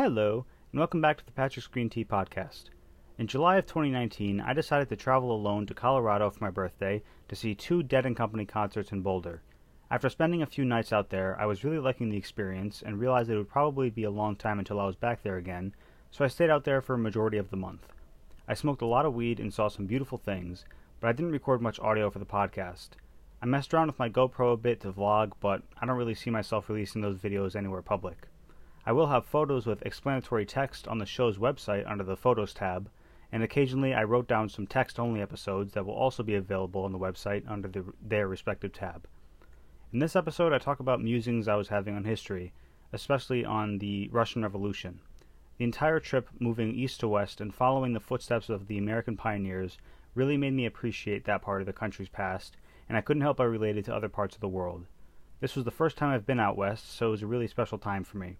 Hello, and welcome back to the Patrick's Green Tea Podcast. In July of 2019, I decided to travel alone to Colorado for my birthday to see two Dead and Company concerts in Boulder. After spending a few nights out there, I was really liking the experience and realized it would probably be a long time until I was back there again, so I stayed out there for a majority of the month. I smoked a lot of weed and saw some beautiful things, but I didn't record much audio for the podcast. I messed around with my GoPro a bit to vlog, but I don't really see myself releasing those videos anywhere public. I will have photos with explanatory text on the show's website under the Photos tab, and occasionally I wrote down some text only episodes that will also be available on the website under the, their respective tab. In this episode, I talk about musings I was having on history, especially on the Russian Revolution. The entire trip moving east to west and following the footsteps of the American pioneers really made me appreciate that part of the country's past, and I couldn't help but relate it to other parts of the world. This was the first time I've been out west, so it was a really special time for me.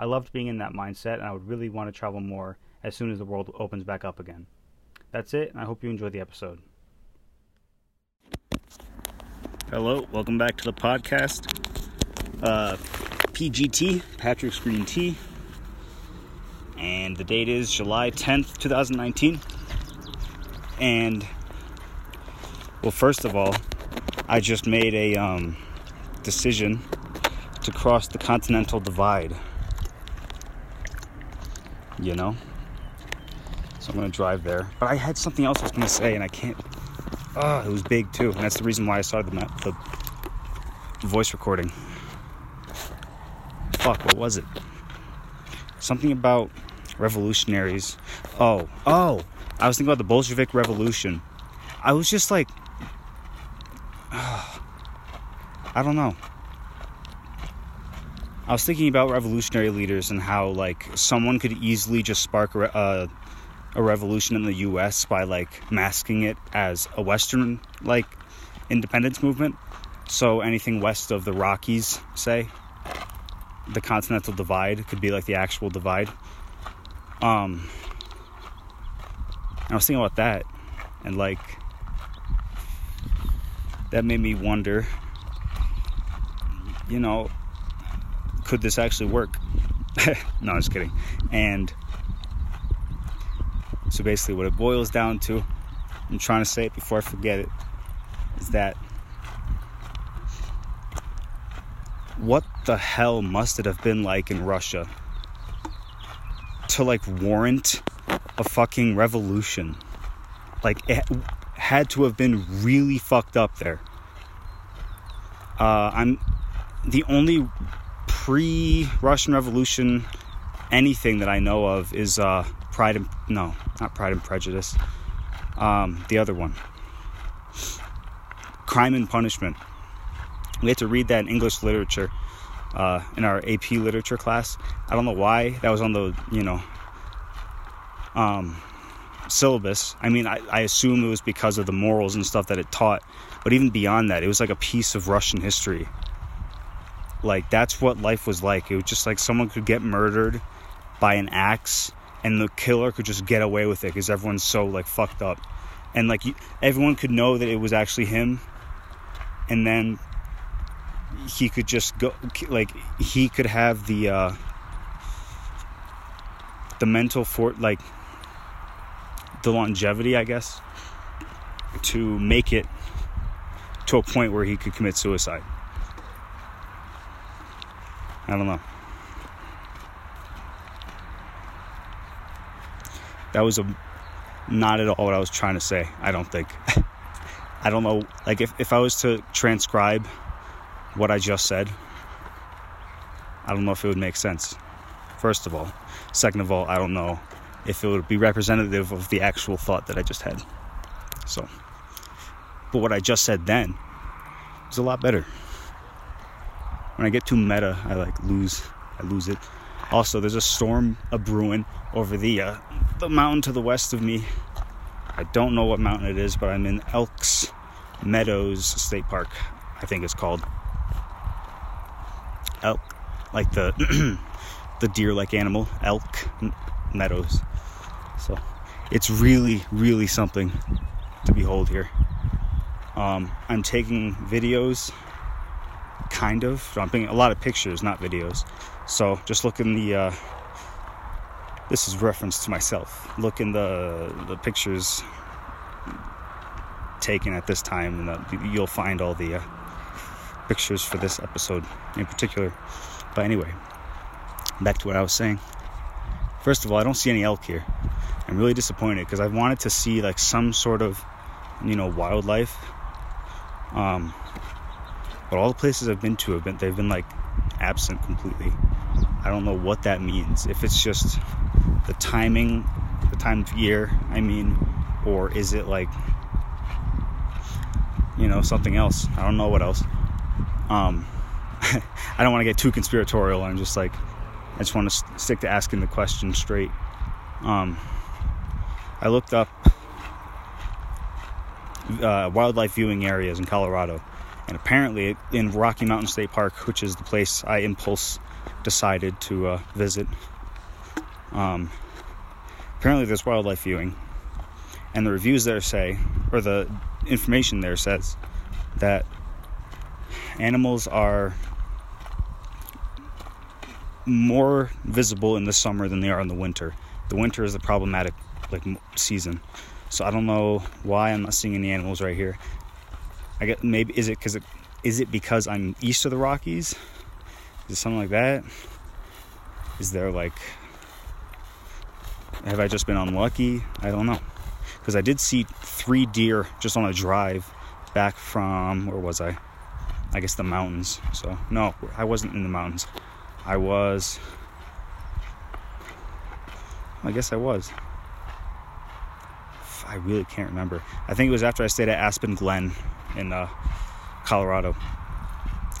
I loved being in that mindset, and I would really want to travel more as soon as the world opens back up again. That's it, and I hope you enjoy the episode. Hello, welcome back to the podcast. Uh, PGT, Patrick's Green Tea, and the date is July 10th, 2019. And, well, first of all, I just made a um, decision to cross the Continental Divide you know? So I'm gonna drive there. But I had something else I was gonna say and I can't. Oh, it was big too. And that's the reason why I started the, map, the voice recording. Fuck, what was it? Something about revolutionaries. Oh, oh, I was thinking about the Bolshevik Revolution. I was just like, I don't know. I was thinking about revolutionary leaders and how like someone could easily just spark a, uh, a revolution in the U.S. by like masking it as a Western like independence movement. So anything west of the Rockies, say, the Continental Divide could be like the actual divide. Um, I was thinking about that, and like that made me wonder. You know, could this actually work? no, I'm just kidding. And so basically, what it boils down to, I'm trying to say it before I forget it, is that what the hell must it have been like in Russia to like warrant a fucking revolution? Like, it had to have been really fucked up there. Uh, I'm the only pre-Russian Revolution anything that I know of is uh, Pride and no, not Pride and Prejudice. Um, the other one, Crime and Punishment. We had to read that in English literature uh, in our AP literature class. I don't know why that was on the you know um, syllabus. I mean, I, I assume it was because of the morals and stuff that it taught, but even beyond that, it was like a piece of Russian history like that's what life was like. It was just like someone could get murdered by an axe and the killer could just get away with it because everyone's so like fucked up. And like everyone could know that it was actually him and then he could just go like he could have the uh the mental for like the longevity, I guess, to make it to a point where he could commit suicide. I don't know. That was a not at all what I was trying to say. I don't think. I don't know. Like if, if I was to transcribe what I just said, I don't know if it would make sense. First of all, second of all, I don't know if it would be representative of the actual thought that I just had. So, but what I just said then was a lot better when I get too meta, I like lose, I lose it. Also, there's a storm a brewing over the uh, the mountain to the west of me. I don't know what mountain it is, but I'm in Elks Meadows State Park. I think it's called elk, like the the deer-like animal, elk meadows. So it's really, really something to behold here. Um, I'm taking videos kind of. I'm a lot of pictures, not videos. So just look in the uh, this is reference to myself. Look in the the pictures taken at this time, and the, you'll find all the uh, pictures for this episode in particular. But anyway, back to what I was saying. First of all, I don't see any elk here. I'm really disappointed because I wanted to see like some sort of, you know, wildlife. Um, but all the places I've been to have been they've been like absent completely. I don't know what that means. If it's just the timing, the time of year, I mean, or is it like you know something else? I don't know what else. Um, I don't want to get too conspiratorial. I'm just like I just want to st- stick to asking the question straight. Um, I looked up uh, wildlife viewing areas in Colorado, and apparently in Rocky Mountain State Park, which is the place I impulse decided to uh, visit, um, apparently there's wildlife viewing, and the reviews there say, or the information there says, that animals are more visible in the summer than they are in the winter. The winter is the problematic like season. So I don't know why I'm not seeing any animals right here. I get maybe is it because it is it because I'm east of the Rockies? Is it something like that? Is there like have I just been unlucky? I don't know. Because I did see three deer just on a drive back from where was I? I guess the mountains. So no, I wasn't in the mountains. I was. I guess I was. I really can't remember. I think it was after I stayed at Aspen Glen in uh, Colorado.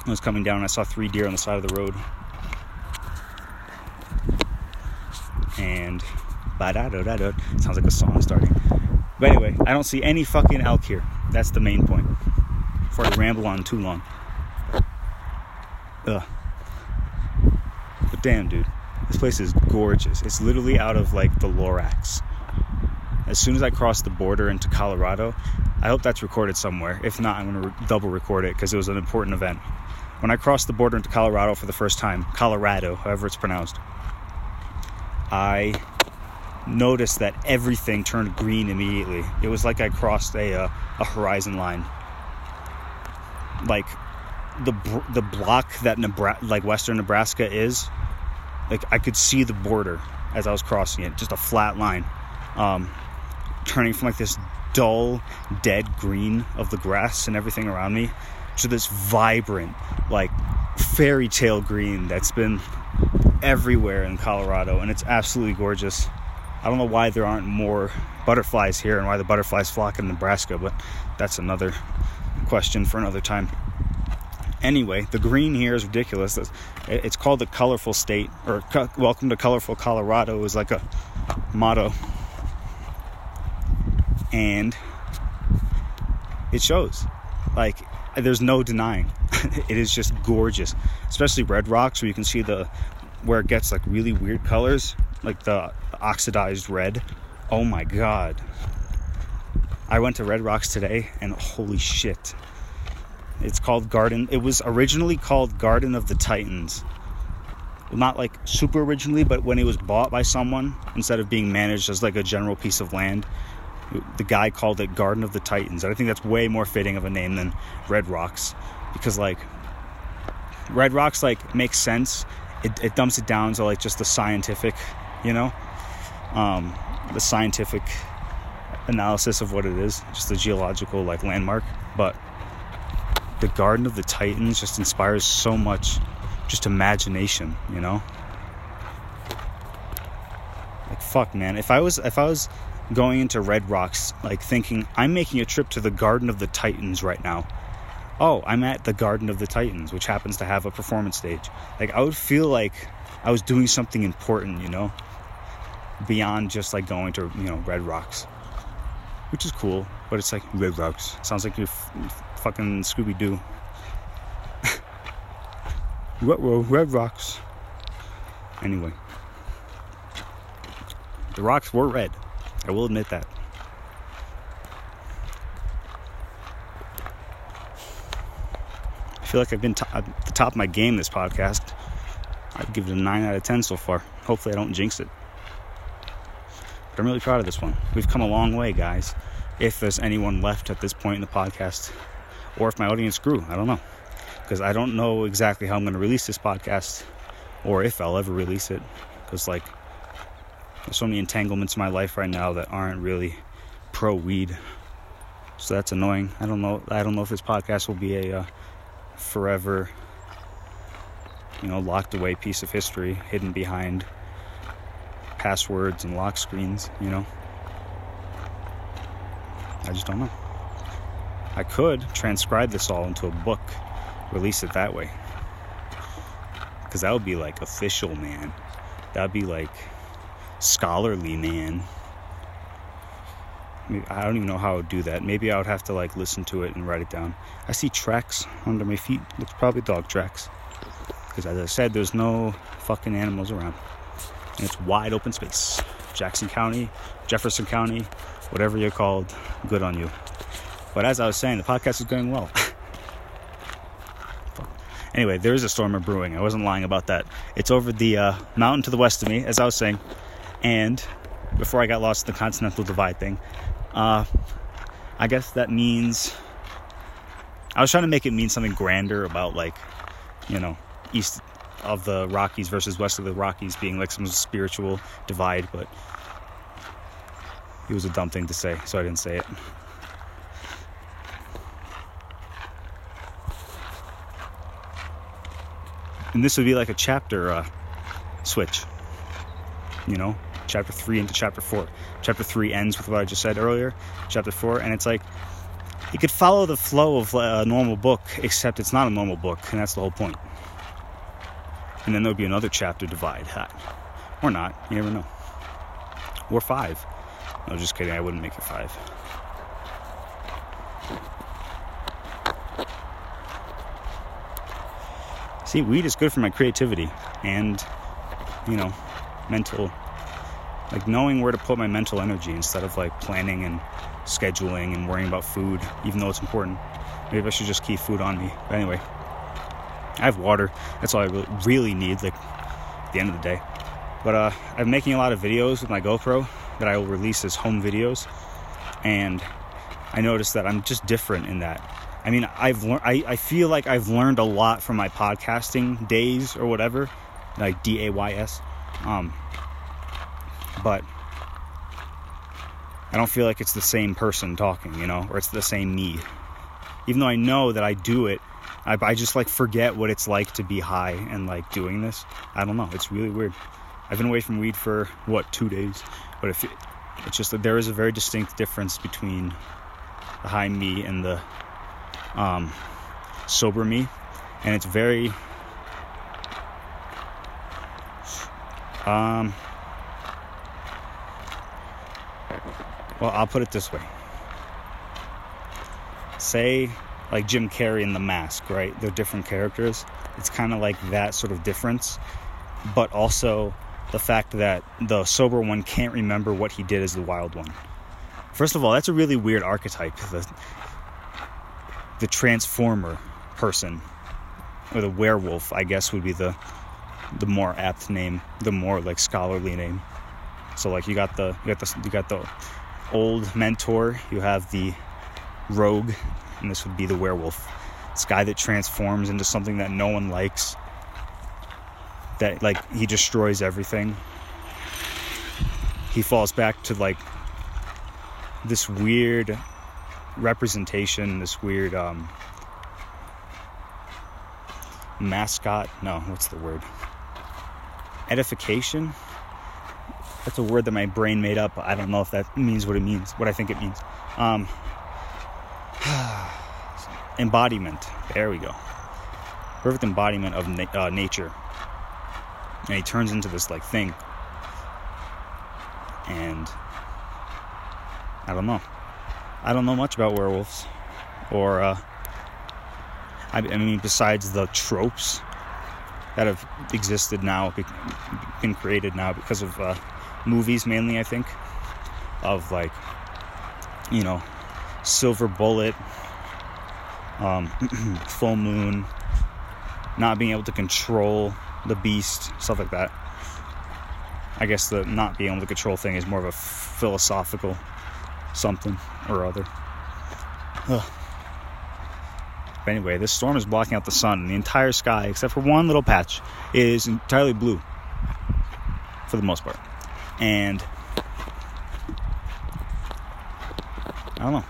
I was coming down and I saw three deer on the side of the road. And sounds like a song starting. But anyway, I don't see any fucking elk here. That's the main point. Before I ramble on too long. Ugh. But damn, dude, this place is gorgeous. It's literally out of like the Lorax. As soon as I crossed the border into Colorado, I hope that's recorded somewhere. If not, I'm going to re- double record it because it was an important event. When I crossed the border into Colorado for the first time, Colorado, however it's pronounced, I noticed that everything turned green immediately. It was like I crossed a, uh, a horizon line. Like the the block that Nebraska, like Western Nebraska is, like I could see the border as I was crossing it, just a flat line, um, turning from like this dull, dead green of the grass and everything around me to this vibrant, like fairy tale green that's been everywhere in Colorado, and it's absolutely gorgeous. I don't know why there aren't more butterflies here and why the butterflies flock in Nebraska, but that's another question for another time. Anyway, the green here is ridiculous. It's called the colorful state, or welcome to colorful Colorado is like a motto. And it shows. Like, there's no denying. it is just gorgeous. Especially red rocks where you can see the where it gets like really weird colors, like the, oxidized red. Oh my god. I went to Red Rocks today and holy shit it's called Garden. It was originally called Garden of the Titans. Not like super originally, but when it was bought by someone, instead of being managed as like a general piece of land, the guy called it Garden of the Titans. And I think that's way more fitting of a name than Red Rocks. Because like Red Rocks like makes sense. It, it dumps it down to like just the scientific, you know? Um, the scientific analysis of what it is, just the geological like landmark. But the Garden of the Titans just inspires so much just imagination, you know? Like fuck man, if I was if I was going into Red Rocks like thinking I'm making a trip to the Garden of the Titans right now. Oh, I'm at the Garden of the Titans, which happens to have a performance stage. Like I would feel like I was doing something important, you know? Beyond just like going to, you know, Red Rocks. Which is cool, but it's like Red Rocks. Sounds like you're fucking Scooby Doo. What were Red rocks. Anyway, the rocks were red. I will admit that. I feel like I've been at the top of my game this podcast. I'd give it a 9 out of 10 so far. Hopefully, I don't jinx it. But I'm really proud of this one. We've come a long way, guys. If there's anyone left at this point in the podcast, or if my audience grew, I don't know. Because I don't know exactly how I'm going to release this podcast, or if I'll ever release it. Because, like, so many entanglements in my life right now that aren't really pro weed. So that's annoying. I don't know. I don't know if this podcast will be a uh, forever, you know, locked away piece of history hidden behind passwords and lock screens, you know. I just don't know. I could transcribe this all into a book, release it that way. Because that would be like official, man. That would be like scholarly, man. I don't even know how I would do that. Maybe I would have to like listen to it and write it down. I see tracks under my feet. It's probably dog tracks. Because as I said, there's no fucking animals around. And it's wide open space. Jackson County, Jefferson County, whatever you're called, good on you. But as I was saying, the podcast is going well. anyway, there is a storm brewing. I wasn't lying about that. It's over the uh, mountain to the west of me, as I was saying. And before I got lost in the Continental Divide thing, uh, I guess that means I was trying to make it mean something grander about like, you know, east of the Rockies versus west of the Rockies being like some spiritual divide, but it was a dumb thing to say, so I didn't say it. And this would be like a chapter uh, switch, you know, chapter 3 into chapter 4. Chapter 3 ends with what I just said earlier, chapter 4, and it's like it could follow the flow of uh, a normal book, except it's not a normal book, and that's the whole point. And then there would be another chapter divide. Or not, you never know. Or five. No, just kidding, I wouldn't make it five. See, weed is good for my creativity and, you know, mental like knowing where to put my mental energy instead of like planning and scheduling and worrying about food, even though it's important. Maybe I should just keep food on me. But anyway, I have water. That's all I really need, like at the end of the day. But uh, I'm making a lot of videos with my GoPro that I will release as home videos, and I noticed that I'm just different in that. I mean, I've. I, I feel like I've learned a lot from my podcasting days or whatever, like D A Y S. Um, but I don't feel like it's the same person talking, you know, or it's the same me. Even though I know that I do it, I, I just like forget what it's like to be high and like doing this. I don't know. It's really weird. I've been away from weed for what two days, but if it, it's just that there is a very distinct difference between the high me and the um, sober me, and it's very um, Well, I'll put it this way. Say, like Jim Carrey in The Mask, right? They're different characters. It's kind of like that sort of difference, but also the fact that the sober one can't remember what he did as the wild one. First of all, that's a really weird archetype. The, the transformer person, or the werewolf, I guess, would be the the more apt name, the more like scholarly name. So like you got the you got the you got the old mentor, you have the rogue, and this would be the werewolf. This guy that transforms into something that no one likes. That, like, he destroys everything. He falls back to, like, this weird representation, this weird, um, mascot. No, what's the word? Edification that's a word that my brain made up. I don't know if that means what it means, what I think it means. Um, embodiment. There we go. Perfect embodiment of na- uh, nature. And he turns into this like thing. And I don't know. I don't know much about werewolves, or uh, I, I mean, besides the tropes that have existed now, been created now because of uh, movies mainly, I think, of like, you know, Silver Bullet, um, Full Moon, not being able to control the beast, stuff like that. I guess the not being able to control thing is more of a philosophical something or other. Ugh. But anyway, this storm is blocking out the sun, and the entire sky, except for one little patch, is entirely blue for the most part. And I don't know.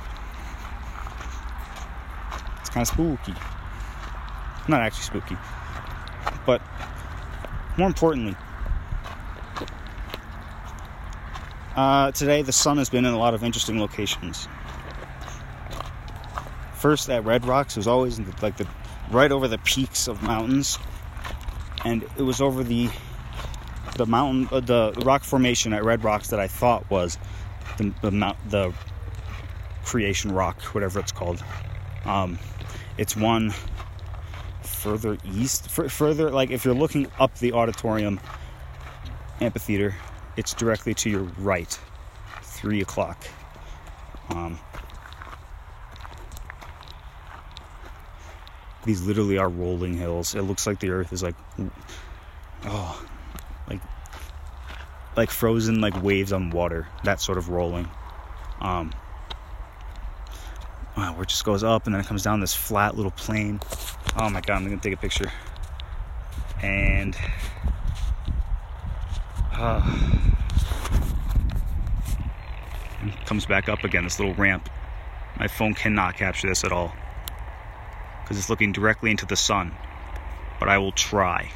It's kind of spooky. Not actually spooky. But more importantly, uh, today the sun has been in a lot of interesting locations. First at Red Rocks, it was always like the right over the peaks of mountains, and it was over the the mountain, uh, the rock formation at Red Rocks that I thought was the the, mount, the creation rock, whatever it's called. Um, it's one further east, f- further like if you're looking up the auditorium amphitheater, it's directly to your right, three o'clock. Um, these literally are rolling hills. It looks like the earth is like, oh, like, like frozen like waves on water. That sort of rolling. Um, wow, where it just goes up and then it comes down this flat little plane. Oh my god, I'm gonna take a picture. And uh, and comes back up again, this little ramp. My phone cannot capture this at all because it's looking directly into the sun, but I will try.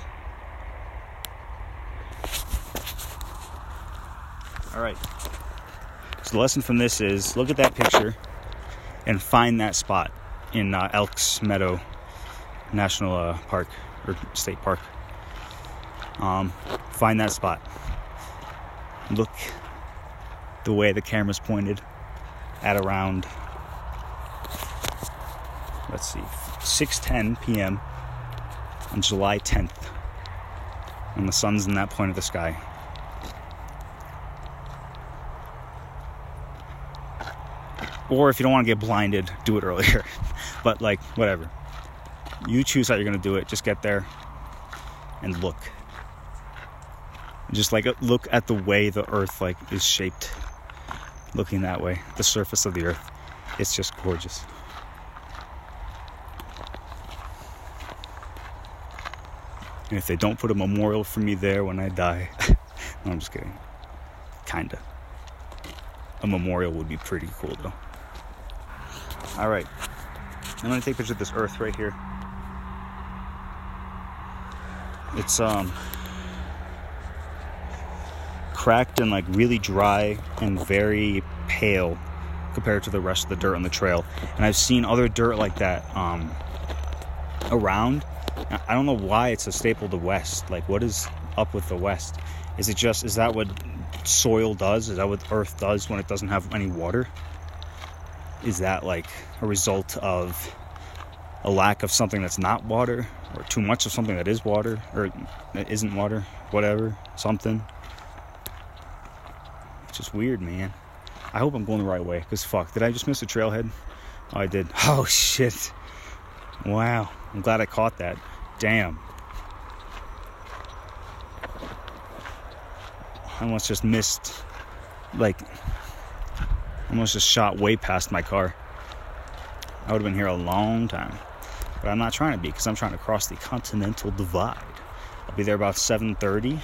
All right. So the lesson from this is look at that picture and find that spot in uh, Elks Meadow National uh, Park or State Park. Um, find that spot. Look the way the camera's pointed at around let's see 6:10 p.m. on July 10th when the sun's in that point of the sky. Or if you don't want to get blinded, do it earlier. but like whatever. You choose how you're going to do it. Just get there and look. Just like look at the way the earth like is shaped. Looking that way, the surface of the earth. It's just gorgeous. And if they don't put a memorial for me there when I die, no, I'm just kidding. Kinda. A memorial would be pretty cool though. Alright. I'm gonna take a picture of this earth right here. It's um cracked and like really dry and very pale compared to the rest of the dirt on the trail. And I've seen other dirt like that um, around. I don't know why it's a staple to West. Like, what is up with the West? Is it just, is that what soil does? Is that what earth does when it doesn't have any water? Is that like a result of a lack of something that's not water? Or too much of something that is water? Or that isn't water? Whatever. Something. It's just weird, man. I hope I'm going the right way, because fuck, did I just miss a trailhead? Oh, I did. Oh, shit. Wow. I'm glad I caught that. Damn. I almost just missed, like, almost just shot way past my car. I would have been here a long time. But I'm not trying to be, because I'm trying to cross the Continental Divide. I'll be there about 7.30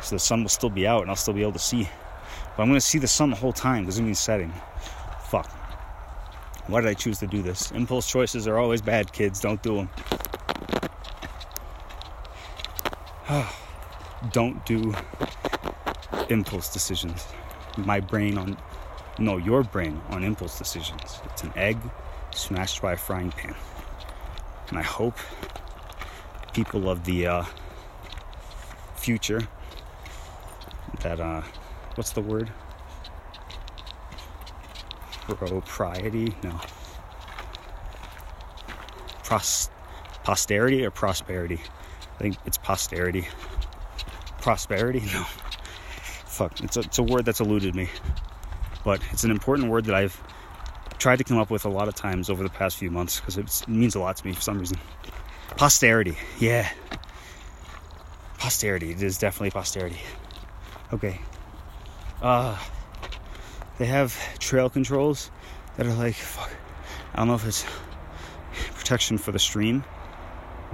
so the sun will still be out and I'll still be able to see. But I'm to see the sun the whole time because it's going to be setting. Fuck. Why did I choose to do this? Impulse choices are always bad, kids. Don't do them. Don't do impulse decisions. My brain on, no, your brain on impulse decisions. It's an egg smashed by a frying pan. And I hope people of the uh, future that uh what's the word? Propriety? No. Pros- posterity or prosperity? I think it's posterity. Prosperity? No. Fuck it's a, it's a word that's eluded me but it's an important word that i've tried to come up with a lot of times over the past few months because it means a lot to me for some reason posterity yeah posterity it is definitely posterity Okay. Uh, they have trail controls that are like, fuck. I don't know if it's protection for the stream,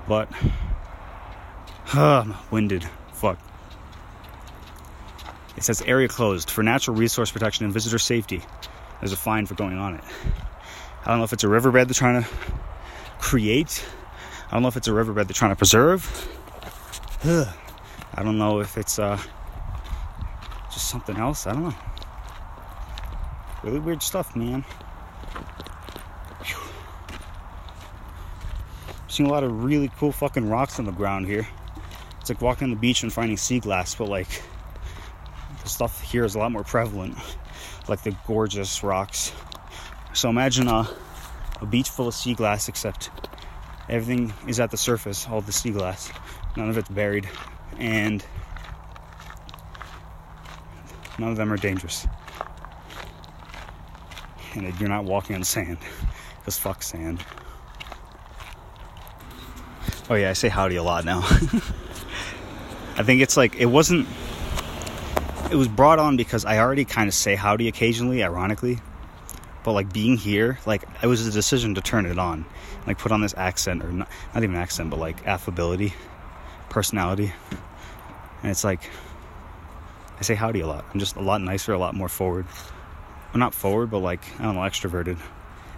but uh, I'm winded. It says area closed for natural resource protection and visitor safety. There's a fine for going on it. I don't know if it's a riverbed they're trying to create. I don't know if it's a riverbed they're trying to preserve. Ugh. I don't know if it's uh, just something else. I don't know. Really weird stuff, man. Seeing a lot of really cool fucking rocks on the ground here. It's like walking on the beach and finding sea glass, but like stuff here is a lot more prevalent. Like the gorgeous rocks. So imagine a, a beach full of sea glass, except everything is at the surface, all the sea glass. None of it's buried. And none of them are dangerous. And you're not walking on sand. Because fuck sand. Oh yeah, I say howdy a lot now. I think it's like it wasn't it was brought on because I already kind of say howdy occasionally, ironically. But like being here, like it was a decision to turn it on. Like put on this accent or not, not even accent, but like affability, personality. And it's like I say howdy a lot. I'm just a lot nicer, a lot more forward. Well, not forward, but like I don't know, extroverted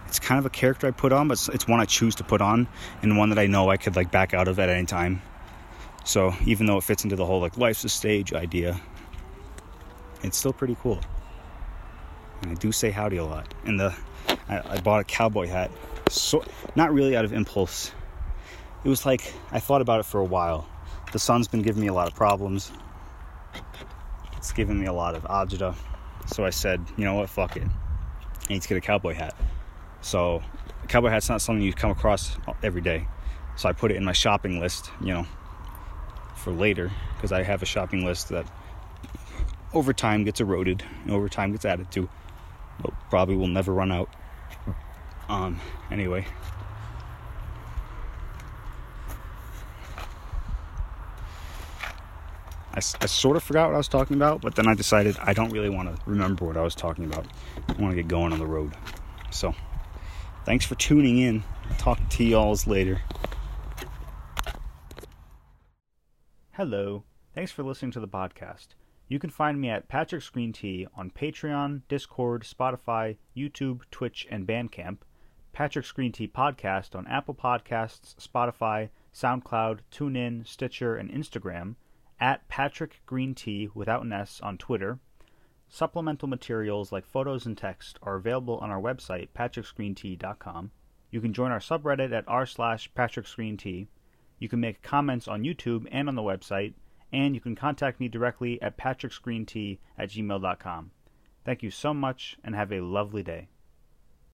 it's kind of a character I put on, but it's, it's one I choose to put on and one that I know I could like back out of at any time. So even though it fits into the whole like life's a stage idea, it's still pretty cool. And I do say howdy a lot. And the I, I bought a cowboy hat, so not really out of impulse. It was like I thought about it for a while. The sun's been giving me a lot of problems. It's giving me a lot of agita. So I said, you know what, fuck it. I need to get a cowboy hat. So, a cowboy hat's not something you come across every day. So I put it in my shopping list, you know, for later because I have a shopping list that over time gets eroded, and over time gets added to, but probably will never run out. Um, anyway. I, I, sort of forgot what I was talking about, but then I decided I don't really want to remember what I was talking about. I want to get going on the road. So. Thanks for tuning in. Talk to y'all's later. Hello. Thanks for listening to the podcast. You can find me at Patrick's Green T on Patreon, Discord, Spotify, YouTube, Twitch, and Bandcamp. Patrick's Green T podcast on Apple Podcasts, Spotify, SoundCloud, TuneIn, Stitcher, and Instagram. At Patrick Green T without an S on Twitter Supplemental materials like photos and text are available on our website, patricksgreent.com. You can join our subreddit at r slash patricksgreent. You can make comments on YouTube and on the website, and you can contact me directly at patricksgreent at gmail.com. Thank you so much, and have a lovely day.